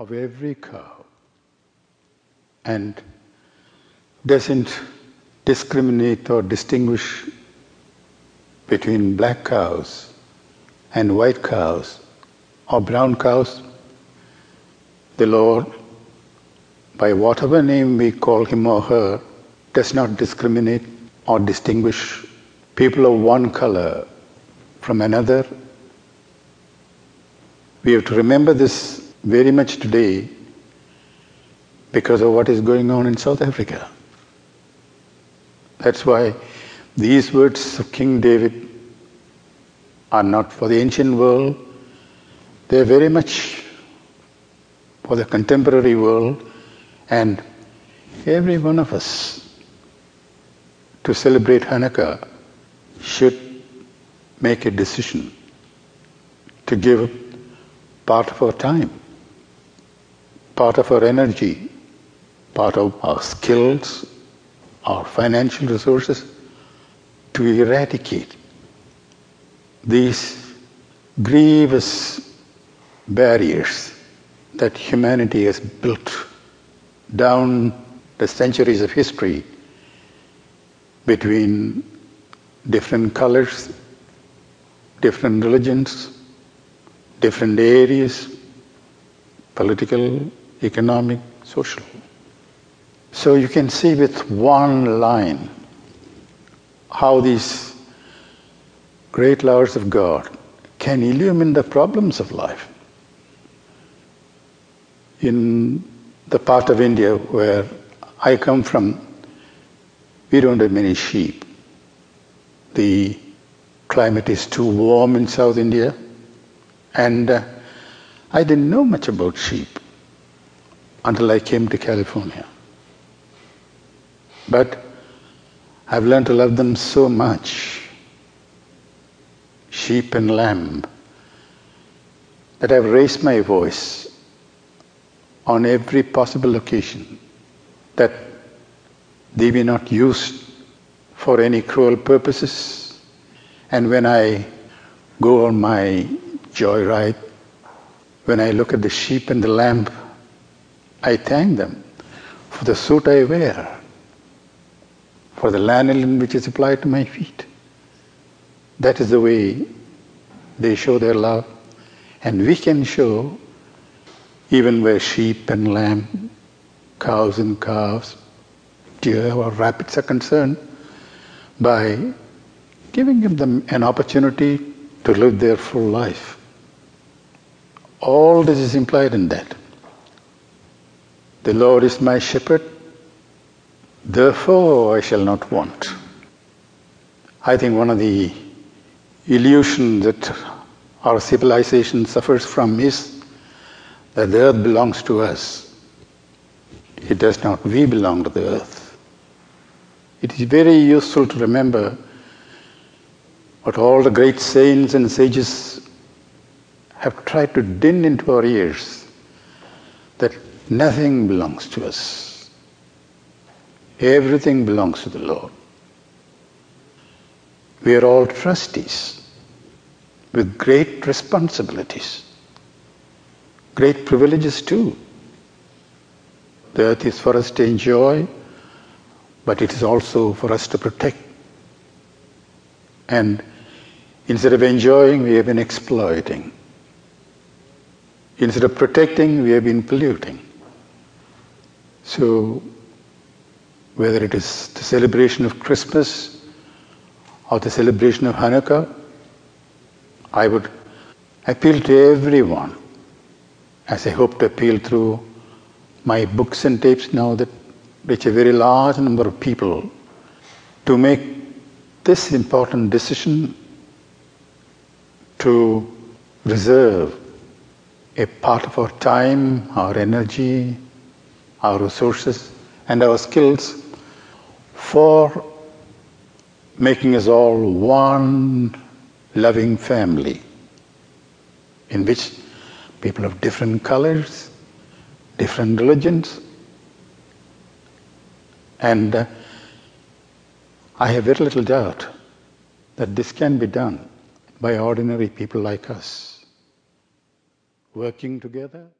of every cow and doesn't discriminate or distinguish between black cows and white cows or brown cows. The Lord, by whatever name we call him or her, does not discriminate or distinguish people of one color from another. We have to remember this very much today because of what is going on in South Africa. That's why these words of King David are not for the ancient world, they are very much for the contemporary world and every one of us to celebrate Hanukkah should make a decision to give part of our time, part of our energy, part of our skills, our financial resources to eradicate these grievous barriers that humanity has built down the centuries of history between different colors, different religions, different areas, political, economic, social. So you can see with one line how these great laws of God can illumine the problems of life. In the part of India where I come from, we don't have many sheep. The climate is too warm in South India, and uh, I didn't know much about sheep until I came to California. But I've learned to love them so much, sheep and lamb, that I've raised my voice on every possible occasion that they be not used for any cruel purposes. And when I go on my joyride, when I look at the sheep and the lamb, I thank them for the suit I wear for the lanolin which is applied to my feet. That is the way they show their love. And we can show, even where sheep and lamb, cows and calves, deer or rabbits are concerned, by giving them an opportunity to live their full life. All this is implied in that. The Lord is my shepherd, Therefore, I shall not want. I think one of the illusions that our civilization suffers from is that the earth belongs to us. It does not. We belong to the earth. It is very useful to remember what all the great saints and sages have tried to din into our ears that nothing belongs to us. Everything belongs to the Lord. We are all trustees with great responsibilities, great privileges too. The earth is for us to enjoy, but it is also for us to protect. And instead of enjoying, we have been exploiting. Instead of protecting, we have been polluting. So whether it is the celebration of Christmas or the celebration of Hanukkah, I would appeal to everyone, as I hope to appeal through my books and tapes now that reach a very large number of people, to make this important decision to reserve a part of our time, our energy, our resources, and our skills for making us all one loving family in which people of different colors, different religions, and uh, I have very little doubt that this can be done by ordinary people like us working together.